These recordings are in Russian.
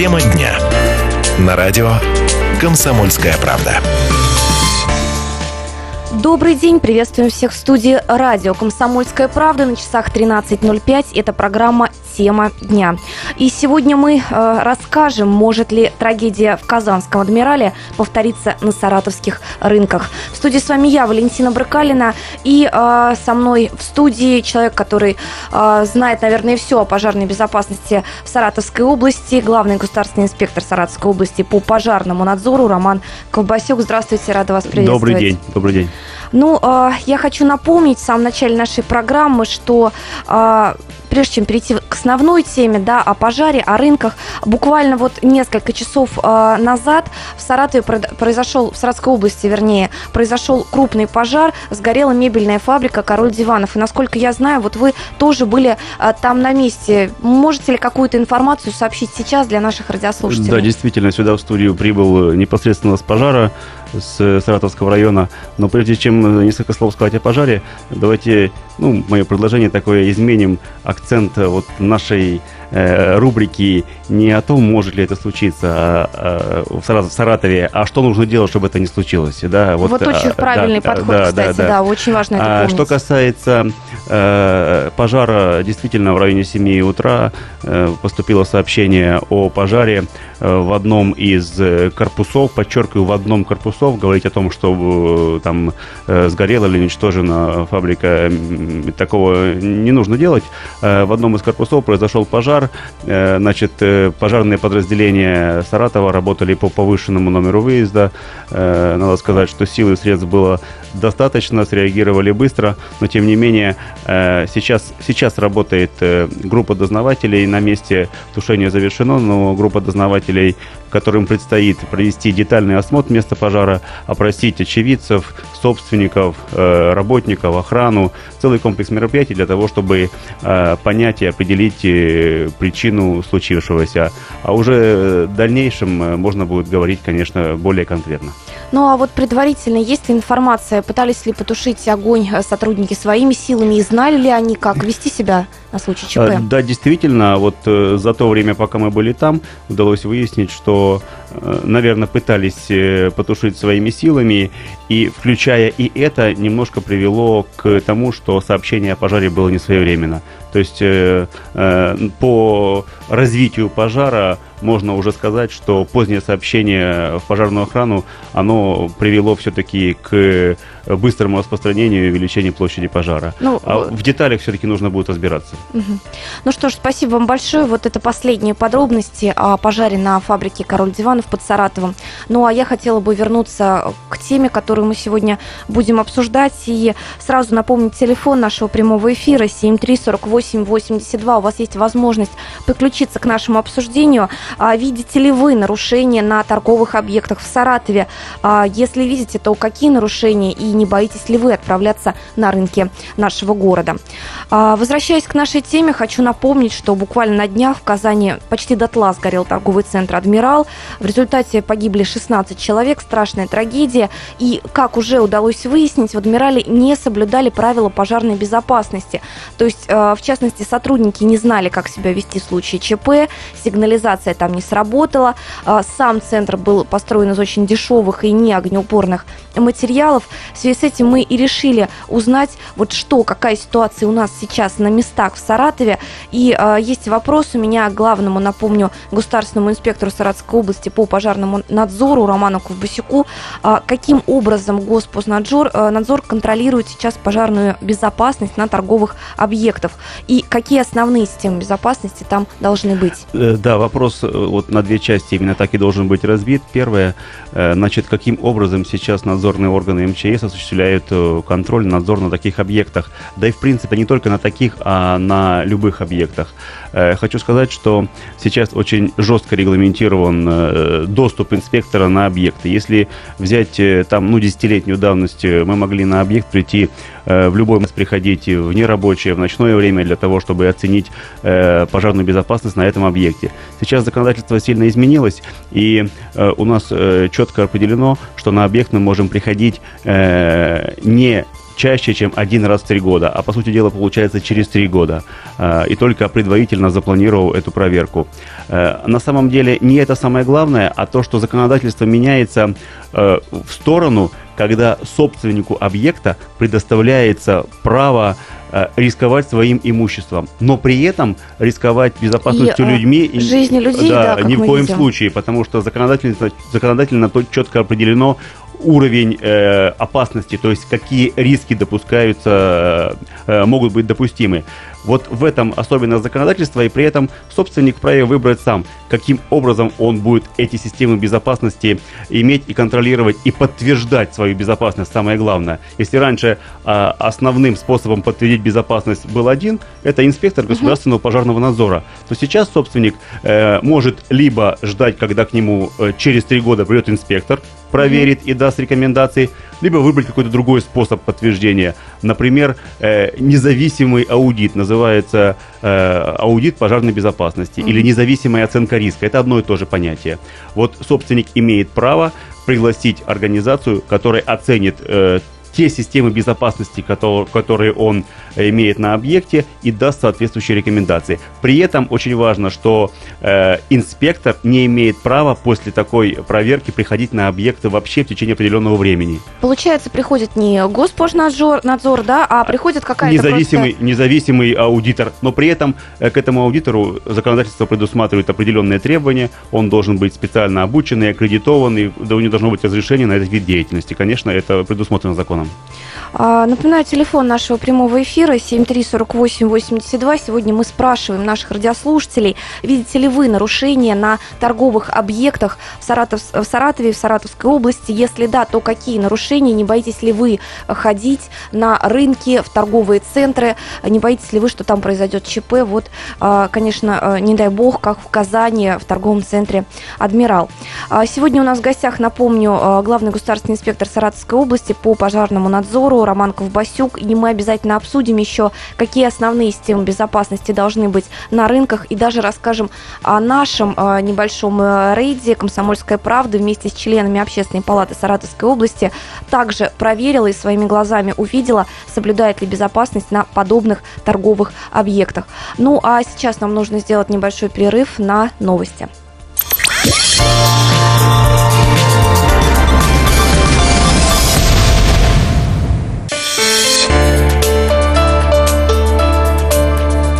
Тема дня. На радио «Комсомольская правда». Добрый день, приветствуем всех в студии радио «Комсомольская правда» на часах 13.05. Это программа «Тема дня». И сегодня мы э, расскажем, может ли трагедия в Казанском адмирале повториться на саратовских рынках. В студии с вами я, Валентина Брыкалина, и э, со мной в студии человек, который э, знает, наверное, все о пожарной безопасности в Саратовской области, главный государственный инспектор Саратовской области по пожарному надзору Роман Колбасюк. Здравствуйте, рада вас приветствовать. Добрый день, добрый день. Ну, э, я хочу напомнить в самом начале нашей программы, что э, прежде чем перейти к основной теме, да, о пожаре, о рынках, буквально вот несколько часов э, назад в Саратове произошел, в Саратовской области, вернее, произошел крупный пожар, сгорела мебельная фабрика «Король диванов». И, насколько я знаю, вот вы тоже были э, там на месте. Можете ли какую-то информацию сообщить сейчас для наших радиослушателей? Да, действительно, сюда в студию прибыл непосредственно с пожара с Саратовского района. Но прежде чем несколько слов сказать о пожаре, давайте, ну, мое предложение такое, изменим акцент вот нашей э, рубрики не о том, может ли это случиться а, а, в Саратове, а что нужно делать, чтобы это не случилось. Да, вот, вот очень а, правильный да, подход, да, кстати, да, да. да, очень важно это помнить. Что касается э, пожара, действительно, в районе 7 утра э, поступило сообщение о пожаре э, в одном из э, корпусов, подчеркиваю, в одном корпусов, говорить о том, что там сгорела или уничтожена фабрика, такого не нужно делать. В одном из корпусов произошел пожар, пожар. Э, значит, э, пожарные подразделения Саратова работали по повышенному номеру выезда. Э, надо сказать, что силы и средств было достаточно, среагировали быстро, но тем не менее сейчас, сейчас работает группа дознавателей, на месте тушения завершено, но группа дознавателей которым предстоит провести детальный осмотр места пожара, опросить очевидцев, собственников, э, работников, охрану, целый комплекс мероприятий для того, чтобы э, понять и определить э, причину случившегося. А уже в дальнейшем можно будет говорить, конечно, более конкретно. Ну а вот предварительно есть ли информация, пытались ли потушить огонь сотрудники своими силами и знали ли они, как вести себя на случай ЧП? Да, действительно, вот за то время, пока мы были там, удалось выяснить, что Э, наверное, пытались э, потушить своими силами, и включая и это, немножко привело к тому, что сообщение о пожаре было не своевременно. То есть э, по развитию пожара можно уже сказать, что позднее сообщение в пожарную охрану, оно привело все-таки к быстрому распространению и увеличению площади пожара. Ну, а в деталях все-таки нужно будет разбираться. Угу. Ну что ж, спасибо вам большое. Вот это последние подробности о пожаре на фабрике «Король диванов» под Саратовом. Ну а я хотела бы вернуться к теме, которую мы сегодня будем обсуждать. И сразу напомнить телефон нашего прямого эфира 734882. У вас есть возможность подключиться к нашему обсуждению. А видите ли вы нарушения на торговых объектах в Саратове? А если видите, то какие нарушения и не боитесь ли вы отправляться на рынки нашего города? А, возвращаясь к нашей теме, хочу напомнить, что буквально на днях в Казани почти дотла сгорел торговый центр «Адмирал». В результате погибли 16 человек, страшная трагедия. И, как уже удалось выяснить, в «Адмирале» не соблюдали правила пожарной безопасности. То есть, в частности, сотрудники не знали, как себя вести в случае ЧП, сигнализация там не сработала. А, сам центр был построен из очень дешевых и не огнеупорных материалов. В связи с этим мы и решили узнать, вот что, какая ситуация у нас сейчас на местах в Саратове. И э, есть вопрос у меня к главному, напомню, государственному инспектору Саратовской области по пожарному надзору Роману Ковбасюку. Э, каким образом Госпоснадзор э, надзор контролирует сейчас пожарную безопасность на торговых объектах? И какие основные системы безопасности там должны быть? Э, да, вопрос вот на две части именно так и должен быть разбит. Первое, э, значит, каким образом сейчас надзорные органы МЧС осуществляют э, контроль, надзор на таких объектах. Да и в принципе не только на таких, а на любых объектах. Э, хочу сказать, что сейчас очень жестко регламентирован доступ инспектора на объекты. Если взять там, ну, десятилетнюю давность, мы могли на объект прийти в любой момент приходить в нерабочее, в ночное время для того, чтобы оценить пожарную безопасность на этом объекте. Сейчас законодательство сильно изменилось, и э, у нас э, четко определено, что на объект мы можем приходить э, не чаще, чем один раз в три года, а по сути дела получается через три года, э, и только предварительно запланировал эту проверку. Э, на самом деле не это самое главное, а то, что законодательство меняется в сторону, когда собственнику объекта предоставляется право рисковать своим имуществом, но при этом рисковать безопасностью и, людьми жизни людей, да, да, ни в коем видим. случае, потому что законодательно, законодательно то четко определено уровень э, опасности, то есть какие риски допускаются, э, могут быть допустимы. Вот в этом особенность законодательства, и при этом собственник вправе выбрать сам, каким образом он будет эти системы безопасности иметь и контролировать, и подтверждать свою безопасность, самое главное. Если раньше э, основным способом подтвердить безопасность был один, это инспектор государственного пожарного надзора, то сейчас собственник э, может либо ждать, когда к нему э, через три года придет инспектор, проверит и даст рекомендации, либо выбрать какой-то другой способ подтверждения. Например, э, независимый аудит, называется э, аудит пожарной безопасности, или независимая оценка риска. Это одно и то же понятие. Вот собственник имеет право пригласить организацию, которая оценит э, те системы безопасности, которые, он имеет на объекте, и даст соответствующие рекомендации. При этом очень важно, что э, инспектор не имеет права после такой проверки приходить на объекты вообще в течение определенного времени. Получается, приходит не Госпожнадзор, надзор, да, а приходит какая-то Независимый, просто... независимый аудитор, но при этом э, к этому аудитору законодательство предусматривает определенные требования, он должен быть специально обученный, аккредитованный, да у него должно быть разрешение на этот вид деятельности. Конечно, это предусмотрено законом. А, Напоминаю, телефон нашего прямого эфира 734882. Сегодня мы спрашиваем наших радиослушателей, видите ли вы нарушения на торговых объектах в, Саратов, в Саратове, в Саратовской области? Если да, то какие нарушения? Не боитесь ли вы ходить на рынки, в торговые центры? Не боитесь ли вы, что там произойдет ЧП? Вот, а, конечно, а, не дай бог, как в Казани, в торговом центре «Адмирал». А, Сегодня у нас в гостях, напомню, а, главный государственный инспектор Саратовской области по пожарному надзору Роман Ковбасюк. И мы обязательно обсудим еще, какие основные системы безопасности должны быть на рынках. И даже расскажем о нашем а, небольшом э, рейде «Комсомольская правда» вместе с членами Общественной палаты Саратовской области также проверила и своими глазами увидела, соблюдает ли безопасность на подобных торговых объектах. Ну а сейчас нам нужно сделать небольшой перерыв на новости.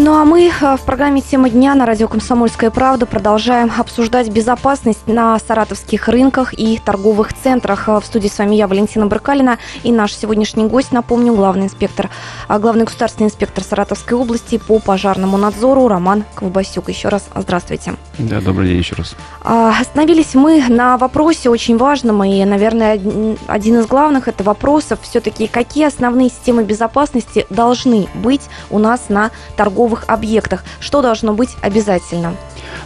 Ну а мы э, в программе «Тема дня» на радио «Комсомольская правда» продолжаем обсуждать безопасность на саратовских рынках и торговых центрах. Э, В студии с вами я, Валентина Брыкалина, и наш сегодняшний гость, напомню, главный инспектор, э, главный государственный инспектор Саратовской области по пожарному надзору Роман Ковбасюк. Еще раз здравствуйте. Да, добрый день еще раз. А, Остановились мы на вопросе очень важном, и, наверное, один- один из главных это вопросов все-таки, какие основные системы безопасности должны быть у нас на торговых объектах, что должно быть обязательно.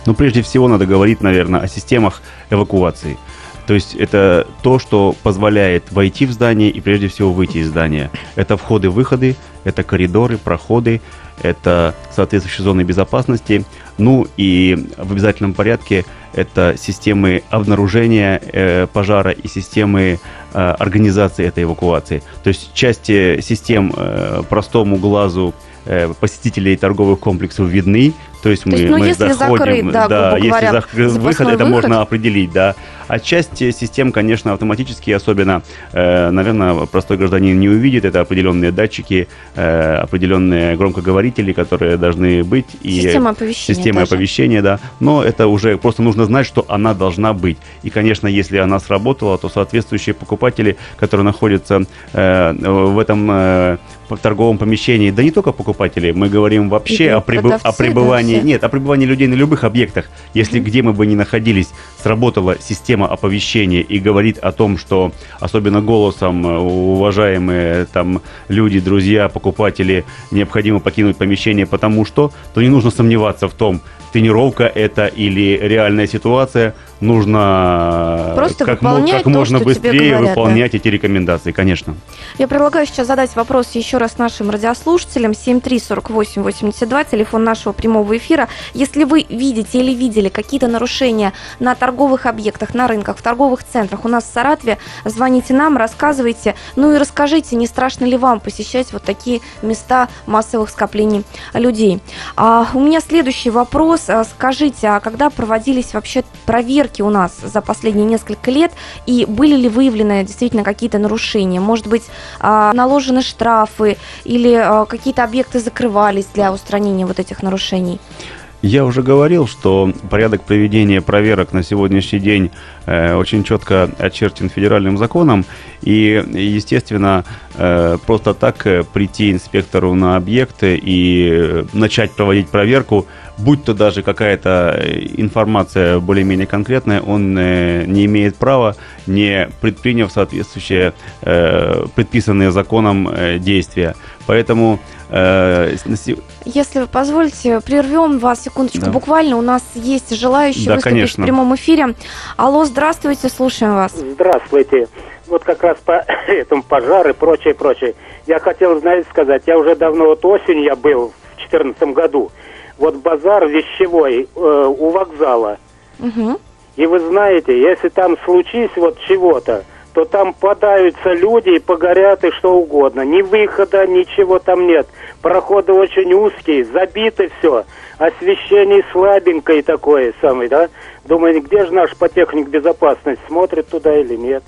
Но прежде всего надо говорить, наверное, о системах эвакуации. То есть это то, что позволяет войти в здание и прежде всего выйти из здания. Это входы-выходы, это коридоры, проходы, это соответствующие зоны безопасности. Ну и в обязательном порядке это системы обнаружения э, пожара и системы э, организации этой эвакуации. То есть части систем э, простому глазу посетителей торговых комплексов видны, то есть мы, есть, ну, мы если заходим, закрыт, да, грубо если говоря, зак- выход, это выход. можно определить, да. А часть систем, конечно, автоматически, особенно, э, наверное, простой гражданин не увидит, это определенные датчики, э, определенные громкоговорители, которые должны быть. И Система оповещения Система даже. оповещения, да. Но это уже просто нужно знать, что она должна быть. И, конечно, если она сработала, то соответствующие покупатели, которые находятся э, в этом э, торговом помещении, да не только покупатели, мы говорим вообще И о, прибы- о пребывании, все. нет, о пребывании людей на любых объектах. Если где мы бы ни находились, сработала система оповещения и говорит о том, что особенно голосом э, уважаемые там люди, друзья, покупатели, необходимо покинуть помещение, потому что, то не нужно сомневаться в том, тренировка это или реальная ситуация, нужно Просто как, как то, можно быстрее говорят, да. выполнять эти рекомендации, конечно. Я предлагаю сейчас задать вопрос еще раз нашим радиослушателям. 734882, телефон нашего прямого эфира. Если вы видите или видели какие-то нарушения на торговых торговых объектах, на рынках, в торговых центрах у нас в Саратове. Звоните нам, рассказывайте. Ну и расскажите, не страшно ли вам посещать вот такие места массовых скоплений людей. А, у меня следующий вопрос. А, скажите, а когда проводились вообще проверки у нас за последние несколько лет и были ли выявлены действительно какие-то нарушения? Может быть, а, наложены штрафы или а, какие-то объекты закрывались для устранения вот этих нарушений? Я уже говорил, что порядок проведения проверок на сегодняшний день э, очень четко очерчен федеральным законом, и, естественно, э, просто так э, прийти инспектору на объект и э, начать проводить проверку, будь то даже какая-то э, информация более-менее конкретная, он э, не имеет права, не предприняв соответствующие э, предписанные законом э, действия. Поэтому Если вы позволите, прервем вас секундочку. Да. Буквально у нас есть желающие да, выступить конечно. в прямом эфире. Алло, здравствуйте, слушаем вас. Здравствуйте. Вот как раз по этому пожар и прочее, прочее. Я хотел, знаете, сказать, я уже давно, вот осенью я был в 2014 году, вот базар вещевой э, у вокзала. Угу. И вы знаете, если там случись вот чего-то, то там подаются люди и погорят и что угодно. Ни выхода, ничего там нет. Проходы очень узкие, забиты все. Освещение слабенькое такое самое, да? Думаю, где же наш потехник безопасности? Смотрит туда или нет?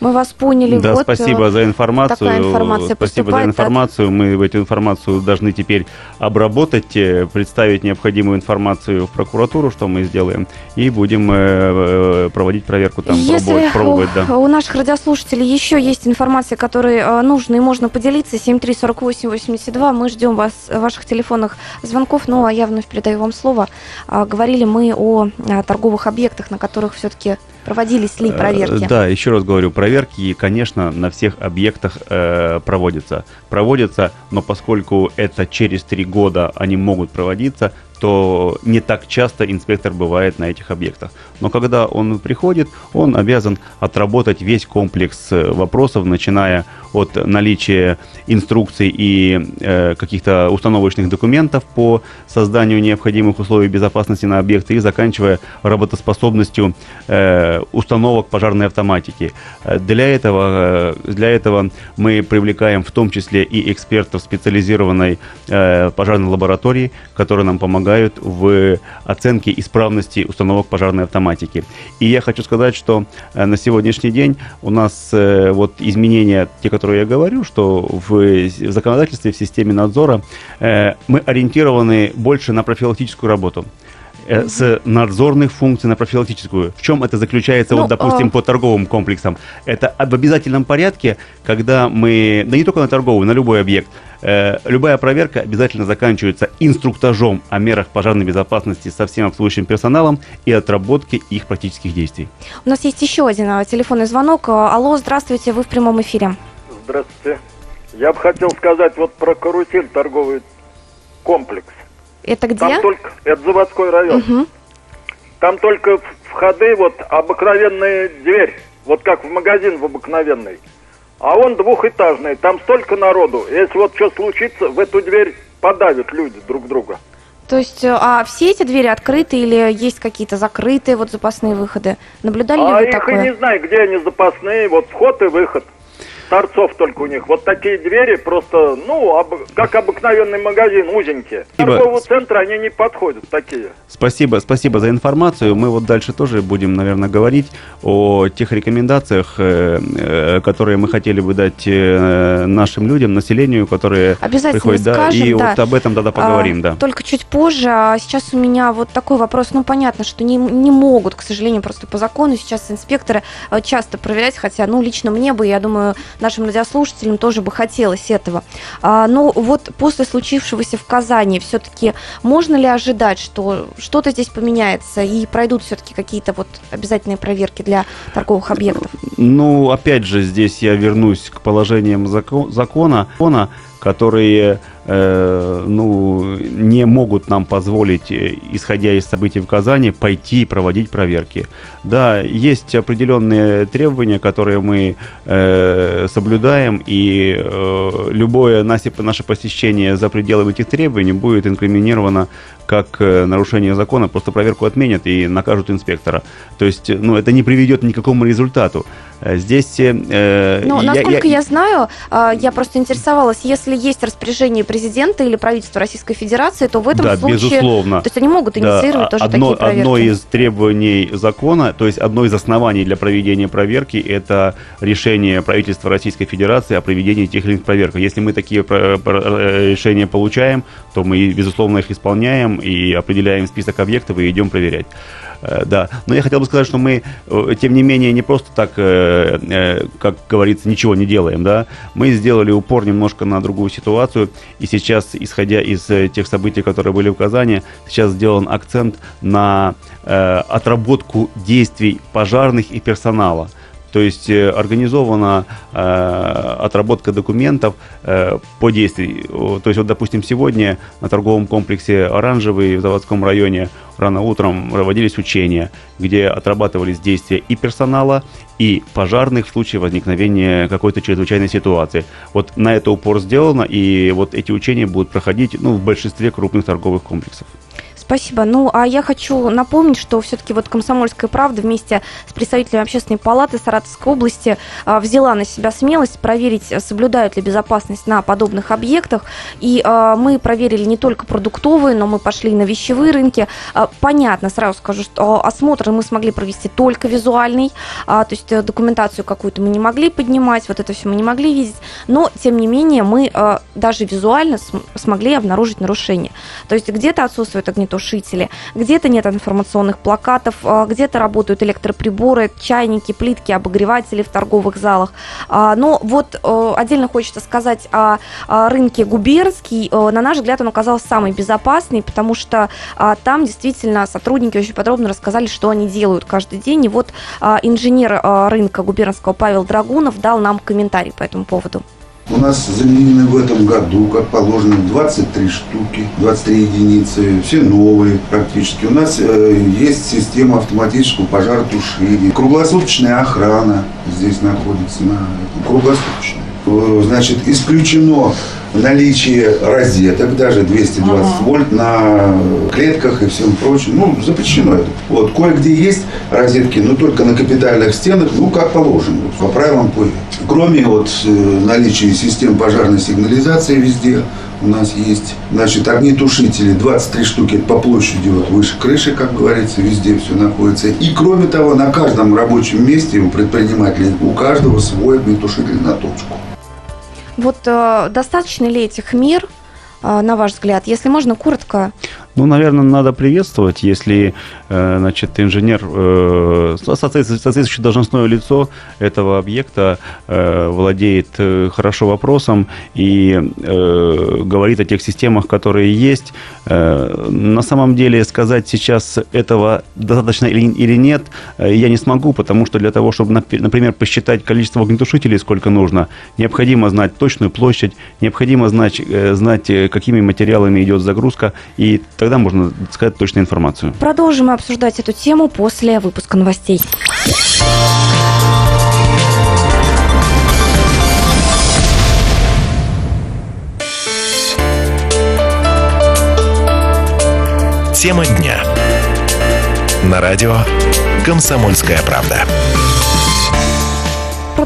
Мы вас поняли. Да, вот спасибо э, за информацию. Такая информация спасибо за информацию. От... Мы эту информацию должны теперь обработать, э, представить необходимую информацию в прокуратуру, что мы сделаем, и будем э, проводить проверку там, Если пробовать, пробовать. Да. У наших радиослушателей еще есть информация, которой нужно и можно поделиться, 734882, мы ждем вас, ваших телефонных звонков, ну а я вновь передаю вам слово. А, говорили мы о торговых объектах, на которых все-таки проводились ли проверки. Да, еще раз говорю, проверки проверки, конечно, на всех объектах э, проводятся. Проводятся, но поскольку это через три года они могут проводиться, то не так часто инспектор бывает на этих объектах. Но когда он приходит, он обязан отработать весь комплекс э, вопросов, начиная от наличия инструкций и э, каких-то установочных документов по созданию необходимых условий безопасности на объекте и заканчивая работоспособностью э, установок пожарной автоматики. Э, для этого, э, для этого мы привлекаем в том числе и экспертов специализированной э, пожарной лаборатории, которые нам помогают помогают в оценке исправности установок пожарной автоматики. И я хочу сказать, что э, на сегодняшний день у нас э, вот изменения, те, которые я говорю, что в законодательстве, в системе надзора э, мы ориентированы больше на профилактическую работу с надзорных функций на профилактическую. В чем это заключается, ну, вот, допустим, а... по торговым комплексам? Это в обязательном порядке, когда мы, да не только на торговый, на любой объект, Э, любая проверка обязательно заканчивается инструктажом о мерах пожарной безопасности со всем обслуживающим персоналом и отработки их практических действий. У нас есть еще один а, телефонный звонок. Алло, здравствуйте, вы в прямом эфире. Здравствуйте. Я бы хотел сказать вот про карусель торговый комплекс. Это где? Там только, это заводской район. Угу. Там только входы, вот обыкновенная дверь, вот как в магазин в обыкновенный а он двухэтажный, там столько народу. Если вот что случится, в эту дверь подавят люди друг друга. То есть, э, а все эти двери открыты или есть какие-то закрытые вот запасные выходы? Наблюдали а ли вы их такое? и не знаю, где они запасные, вот вход и выход торцов только у них. Вот такие двери просто, ну, об, как обыкновенный магазин, узенькие. Спасибо. Торгового центра они не подходят, такие. Спасибо, спасибо за информацию. Мы вот дальше тоже будем, наверное, говорить о тех рекомендациях, э, э, которые мы хотели бы дать э, нашим людям, населению, которые Обязательно приходят. Скажем, да, и да. вот об этом тогда поговорим, а, да. Только чуть позже. А сейчас у меня вот такой вопрос. Ну, понятно, что не, не могут, к сожалению, просто по закону сейчас инспекторы часто проверять, хотя, ну, лично мне бы, я думаю, нашим радиослушателям тоже бы хотелось этого. А, но вот после случившегося в Казани все-таки можно ли ожидать, что что-то здесь поменяется и пройдут все-таки какие-то вот обязательные проверки для торговых объектов? Ну, опять же, здесь я вернусь к положениям закона. которые э, ну, не могут нам позволить, э, исходя из событий в Казани, пойти и проводить проверки. Да, есть определенные требования, которые мы э, соблюдаем, и э, любое наше посещение за пределами этих требований будет инкриминировано как э, нарушение закона, просто проверку отменят и накажут инспектора. То есть, ну, это не приведет ни к какому результату. Э, здесь... Э, ну, насколько я, я... знаю, э, я просто интересовалась, если есть распоряжение президента или правительства Российской Федерации, то в этом да, случае... безусловно. То есть они могут инициировать да, тоже одно, такие проверки? Одно из требований закона, то есть одно из оснований для проведения проверки, это решение правительства Российской Федерации о проведении тех или иных проверок. Если мы такие э, решения получаем, то мы, безусловно, их исполняем и определяем список объектов и идем проверять. Э, да. Но я хотел бы сказать, что мы, э, тем не менее, не просто так, э, как говорится, ничего не делаем, да. Мы сделали упор немножко на другую ситуацию, и сейчас, исходя из тех событий, которые были в Казани, сейчас сделан акцент на отработку действий пожарных и персонала – то есть э, организована э, отработка документов э, по действию. То есть вот, допустим, сегодня на торговом комплексе «Оранжевый» в заводском районе рано утром проводились учения, где отрабатывались действия и персонала, и пожарных в случае возникновения какой-то чрезвычайной ситуации. Вот на это упор сделано, и вот эти учения будут проходить ну, в большинстве крупных торговых комплексов. Спасибо. Ну, а я хочу напомнить, что все-таки вот «Комсомольская правда» вместе с представителями Общественной палаты Саратовской области а, взяла на себя смелость проверить, соблюдают ли безопасность на подобных объектах. И а, мы проверили не только продуктовые, но мы пошли на вещевые рынки. А, понятно, сразу скажу, что осмотр мы смогли провести только визуальный, то есть э, документацию какую-то мы не могли поднимать, вот это все мы не могли видеть, но, тем не менее, мы даже визуально смогли обнаружить нарушения. То есть где-то отсутствует огнетушение огнетушители, где-то нет информационных плакатов, а, где-то работают электроприборы, чайники, плитки, обогреватели в торговых залах. А, но вот э, отдельно хочется сказать о рынке губернский. Э, на наш взгляд, он оказался самый безопасный, потому что а, там действительно сотрудники очень подробно рассказали, что они делают каждый день. И вот инженер рынка губернского Павел Драгунов дал нам комментарий по этому поводу. У нас заменены в этом году, как положено, 23 штуки, 23 единицы, все новые практически. У нас э, есть система автоматического пожаротушения, круглосуточная охрана здесь находится, на, круглосуточная. Э, значит, исключено наличие розеток, даже 220 ага. вольт на клетках и всем прочем. Ну, запрещено это. Вот, кое-где есть розетки, но только на капитальных стенах, ну, как положено, по правилам ПОИ. Кроме вот э, наличия систем пожарной сигнализации везде, у нас есть, значит, огнетушители, 23 штуки по площади вот выше крыши, как говорится, везде все находится. И кроме того, на каждом рабочем месте у предпринимателей, у каждого свой огнетушитель на точку. Вот э, достаточно ли этих мер, э, на ваш взгляд? Если можно, коротко. Ну, наверное, надо приветствовать, если Э, значит, инженер, э, соответствующее должностное лицо этого объекта э, владеет хорошо вопросом и говорит о тех системах, которые есть. На самом деле сказать сейчас этого достаточно или нет, я не смогу, потому что для того, чтобы, например, посчитать количество огнетушителей, сколько нужно, необходимо знать точную площадь, необходимо знать, знать какими материалами идет загрузка, и тогда можно сказать точную информацию. Продолжим обсуждать эту тему после выпуска новостей. Тема дня. На радио «Комсомольская правда».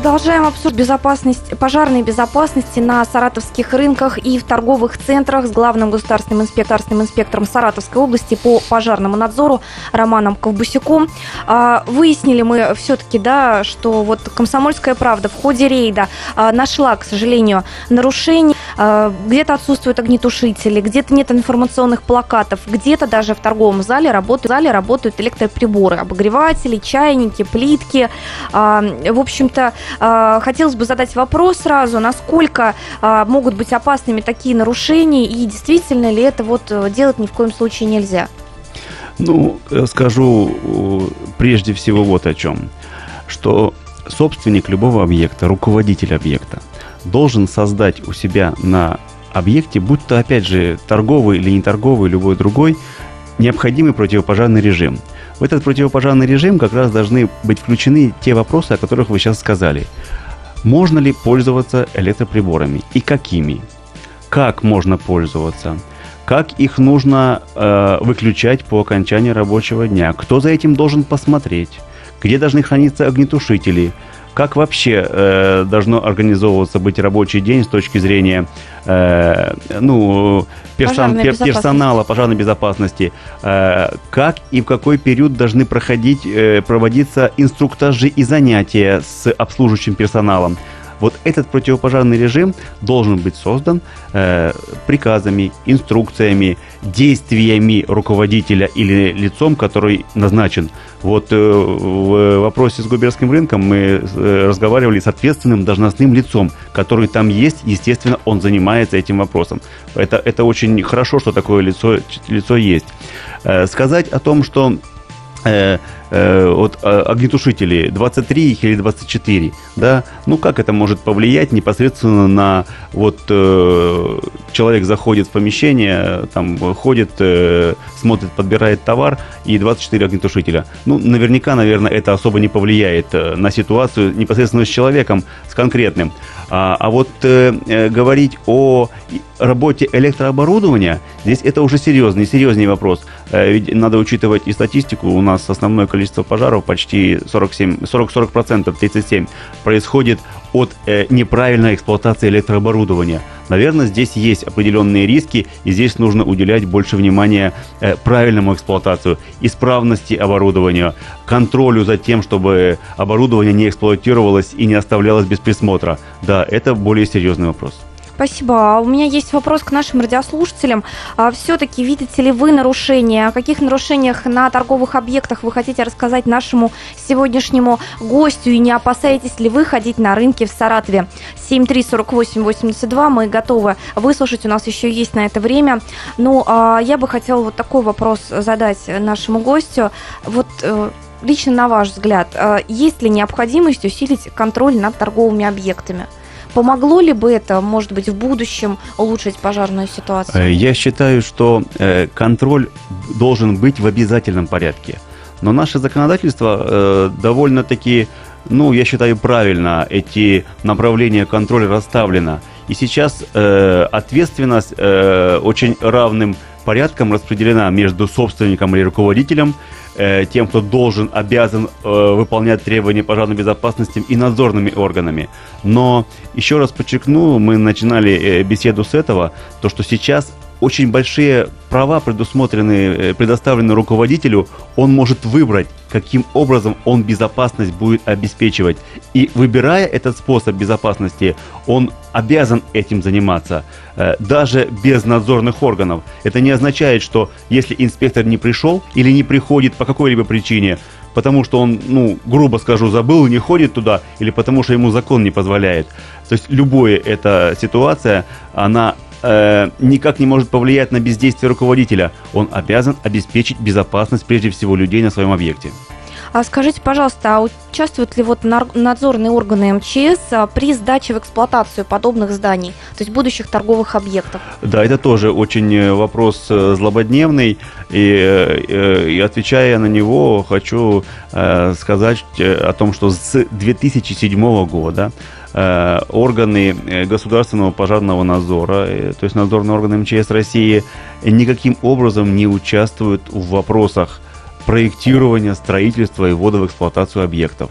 Продолжаем обсуждать безопасность, пожарной безопасности на саратовских рынках и в торговых центрах с главным государственным инспекторским инспектором Саратовской области по пожарному надзору Романом Ковбусюком. А, выяснили мы все-таки, да, что вот «Комсомольская правда» в ходе рейда а, нашла, к сожалению, нарушения. А, где-то отсутствуют огнетушители, где-то нет информационных плакатов, где-то даже в торговом зале работают, зале работают электроприборы, обогреватели, чайники, плитки. В общем-то, хотелось бы задать вопрос сразу, насколько а, могут быть опасными такие нарушения и действительно ли это вот э, делать ни в коем случае нельзя? Ну, э, скажу э, прежде всего вот о чем. Что собственник любого объекта, руководитель объекта, должен создать у себя на объекте, будь то, опять же, торговый или не торговый, любой другой, необходимый противопожарный режим. В этот противопожарный режим как раз должны быть включены те вопросы, о которых вы сейчас сказали. Можно ли пользоваться электроприборами и какими? Как можно пользоваться? Как их нужно э, выключать по окончании рабочего дня? Кто за этим должен посмотреть? Где должны храниться огнетушители? Как вообще э, должно организовываться быть рабочий день с точки зрения э, ну, персон, пер, персонала пожарной безопасности? Э, как и в какой период должны проходить, э, проводиться инструктажи и занятия с обслуживающим персоналом? Вот этот противопожарный режим должен быть создан э, приказами, инструкциями, действиями руководителя или лицом, который назначен. Вот э, в вопросе с губернским рынком мы э, разговаривали с ответственным должностным лицом, который там есть, естественно, он занимается этим вопросом. Это, это очень хорошо, что такое лицо, лицо есть. Э, сказать о том, что э, вот э, огнетушители 23 или 24, да, ну как это может повлиять непосредственно на вот э, человек заходит в помещение, там ходит, э, смотрит, подбирает товар и 24 огнетушителя. Ну, наверняка, наверное, это особо не повлияет э, на ситуацию непосредственно с человеком, с конкретным. А, а вот э, э, говорить о работе электрооборудования, здесь это уже серьезный, серьезный вопрос. Э, ведь надо учитывать и статистику. У нас основное количество пожаров, почти 47, 40-40%, 37, происходит от э, неправильной эксплуатации электрооборудования. Наверное, здесь есть определенные риски, и здесь нужно уделять больше внимания э, правильному эксплуатацию, исправности оборудования, контролю за тем, чтобы оборудование не эксплуатировалось и не оставлялось без присмотра. Да, это более серьезный вопрос. Спасибо. А у меня есть вопрос к нашим радиослушателям. А, Все-таки видите ли вы нарушения? О каких нарушениях на торговых объектах вы хотите рассказать нашему сегодняшнему гостю? И не опасаетесь ли вы ходить на рынке в Саратове? 734882. Мы готовы выслушать. У нас еще есть на это время. Ну, а я бы хотела вот такой вопрос задать нашему гостю. Вот э, лично на ваш взгляд, э, есть ли необходимость усилить контроль над торговыми объектами? Помогло ли бы это, может быть, в будущем улучшить пожарную ситуацию? Э, я считаю, что э, контроль должен быть в обязательном порядке. Но наше законодательство э, довольно-таки, ну, я считаю, правильно эти направления контроля расставлено. И сейчас ответственность очень равным порядком распределена между собственником или руководителем, э, тем, кто должен, обязан э, выполнять требования пожарной безопасности и надзорными органами. Но еще раз подчеркну, мы начинали э, беседу с этого, то что сейчас очень большие права предусмотрены, э, предоставлены руководителю, он может выбрать, каким образом он безопасность будет обеспечивать. И выбирая этот способ безопасности, он обязан этим заниматься, э, даже без надзорных органов. Это не означает, что если инспектор не пришел или не приходит по какой-либо причине, потому что он, ну, грубо скажу, забыл, не ходит туда, или потому что ему закон не позволяет. То есть любая эта ситуация, она э, никак не может повлиять на бездействие руководителя. Он обязан обеспечить безопасность прежде всего людей на своем объекте. А скажите, пожалуйста, а участвуют ли вот надзорные органы МЧС а, при сдаче в эксплуатацию подобных зданий, то есть будущих торговых объектов? Да, это тоже очень э, вопрос э, злободневный, и, и отвечая на него, хочу сказать о том, что с 2007 года органы государственного пожарного надзора, то есть надзорные органы МЧС России, никаким образом не участвуют в вопросах проектирования, строительства и ввода в эксплуатацию объектов.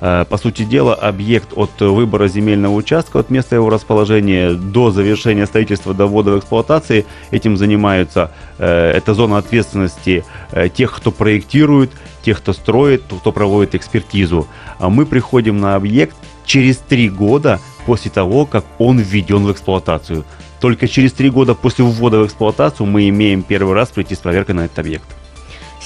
Э, по сути дела, объект от выбора земельного участка, от места его расположения до завершения строительства, до ввода в эксплуатации, этим занимаются, э, это зона ответственности э, тех, кто проектирует, тех, кто строит, кто проводит экспертизу. А мы приходим на объект через три года после того, как он введен в эксплуатацию. Только через три года после ввода в эксплуатацию мы имеем первый раз прийти с проверкой на этот объект.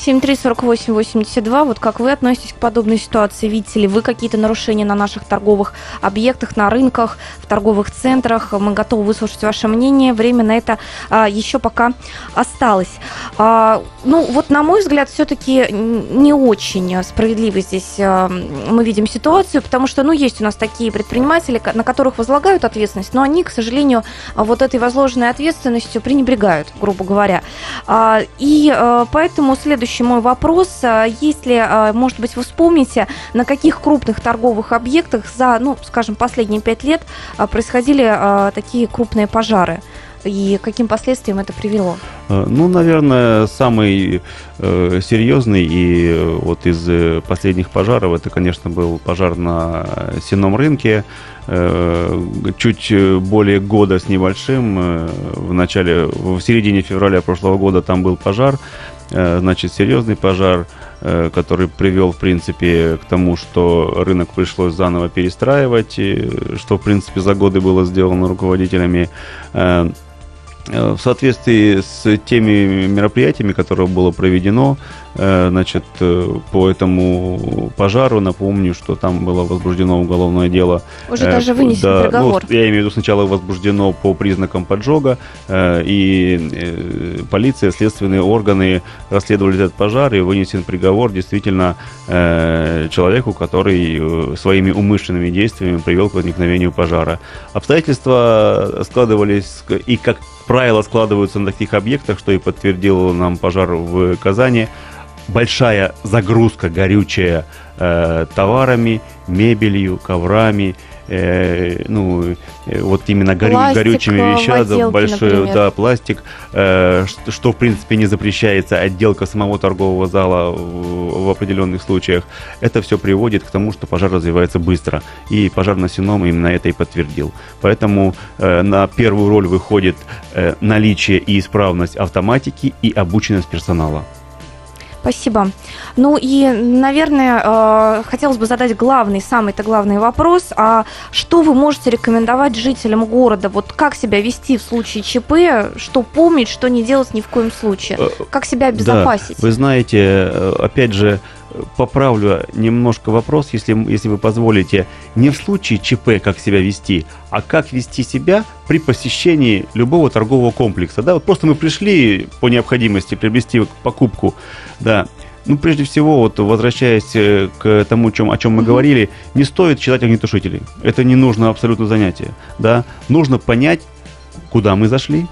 734882. Вот как вы относитесь к подобной ситуации? Видите ли вы какие-то нарушения на наших торговых объектах, на рынках, в торговых центрах? Мы готовы выслушать ваше мнение. Время на это а, еще пока осталось. А, ну, вот на мой взгляд, все-таки не очень справедливо здесь а, мы видим ситуацию, потому что, ну, есть у нас такие предприниматели, на которых возлагают ответственность, но они, к сожалению, вот этой возложенной ответственностью пренебрегают, грубо говоря. А, и а, поэтому следующий мой вопрос, а, если, а, может быть, вы вспомните, на каких крупных торговых объектах за, ну, скажем, последние пять лет а, происходили такие крупные пожары? и каким последствиям это привело? Э, ну, наверное, самый э, серьезный и э, вот из э, последних пожаров, это, конечно, был пожар на сенном рынке, э, чуть более года с небольшим, э, в начале, в середине февраля прошлого года там был пожар, э, значит, серьезный пожар, э, который привел, в принципе, к тому, что рынок пришлось заново перестраивать, что, в принципе, за годы было сделано руководителями. Э, в соответствии с теми мероприятиями, которые было проведено, э, значит, э, по этому пожару, напомню, что там было возбуждено уголовное дело. Уже даже вынесен да, приговор. Ну, я имею в виду сначала возбуждено по признакам поджога, и полиция, следственные органы расследовали этот пожар, и вынесен приговор действительно человеку, который своими умышленными действиями привел к возникновению пожара. Обстоятельства складывались, и как правила складываются на таких объектах, что и подтвердил нам пожар в Казани. Большая загрузка горючая э, товарами, мебелью, коврами, э, ну, э, вот именно горю, пластик, горючими э, вещами, большой, например. да, пластик, э, что, что, в принципе, не запрещается, отделка самого торгового зала в, в определенных случаях, это все приводит к тому, что пожар развивается быстро. И пожар на Сином именно это и подтвердил. Поэтому э, на первую роль выходит э, наличие и исправность автоматики и обученность персонала. Спасибо. Ну и, наверное, э, хотелось бы задать главный, самый-то главный вопрос. А что вы можете рекомендовать жителям города? Вот как себя вести в случае ЧП? Что помнить, что не делать ни в коем случае? Э, как себя обезопасить? Да, вы знаете, э, опять же, поправлю немножко вопрос, если, если вы позволите. Не в случае ЧП, как себя вести, а как вести себя при посещении любого торгового комплекса. Да, вот просто мы пришли по необходимости приобрести покупку, да, ну, прежде всего, вот возвращаясь э, к тому, чем, о чем мы говорили, не стоит читать огнетушители. Это не нужно абсолютно занятие. Да? Нужно понять, куда мы зашли,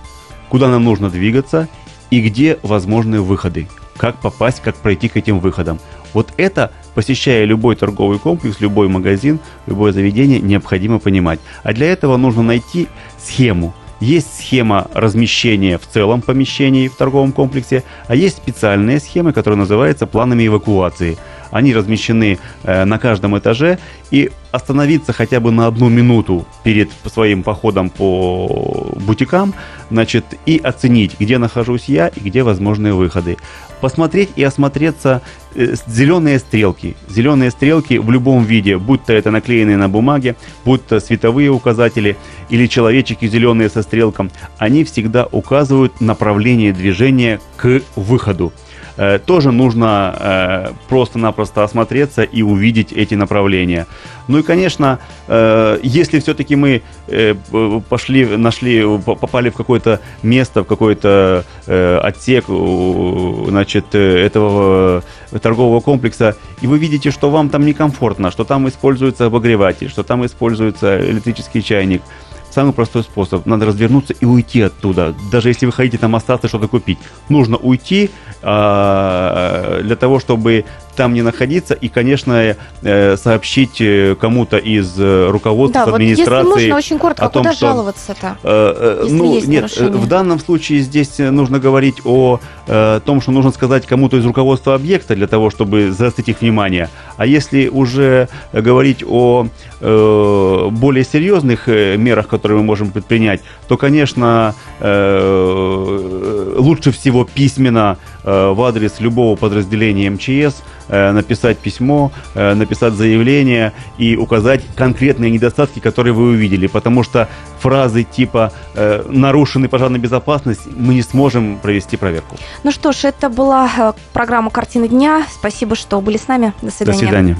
куда нам нужно двигаться и где возможные выходы. Как попасть, как пройти к этим выходам. Вот это, посещая любой торговый комплекс, любой магазин, любое заведение, необходимо понимать. А для этого нужно найти схему. Есть схема размещения в целом помещений в торговом комплексе, а есть специальные схемы, которые называются планами эвакуации. Они размещены э, на каждом этаже, и остановиться хотя бы на одну минуту перед своим походом по бутикам, значит, и оценить, где нахожусь я и где возможные выходы. Посмотреть и осмотреться э, зеленые стрелки. Зеленые стрелки в любом виде, будь то это наклеенные на бумаге, будь то световые указатели или человечки зеленые со стрелком, они всегда указывают направление движения к выходу. Э, тоже нужно э, просто-напросто осмотреться и увидеть эти направления. Ну и, конечно, э, если все-таки мы пошли, нашли, попали в какое-то место, в какой-то отсек, значит, этого торгового комплекса, и вы видите, что вам там некомфортно, что там используется обогреватель, что там используется электрический чайник, самый простой способ. Надо развернуться и уйти оттуда. Даже если вы хотите там остаться, что-то купить. Нужно уйти э, для того, чтобы там не находиться и, конечно, э, сообщить э, кому-то из э, руководства, да, администрации. Вот если можно, очень коротко, о том, куда что, жаловаться-то? Э, ну, нет, нарушение? в данном случае здесь нужно говорить о э, том, что нужно сказать кому-то из руководства объекта для того, чтобы заострить их внимание. А если уже говорить о э, более серьезных мерах, которые мы можем предпринять, то, конечно, лучше всего письменно в адрес любого подразделения МЧС написать письмо, э, написать заявление и указать конкретные недостатки, которые вы увидели. Потому что фразы типа э, «нарушены пожарная безопасность» мы не сможем провести проверку. Ну что ж, это была э, программа «Картина дня». Спасибо, что были с нами. До свидания. До свидания.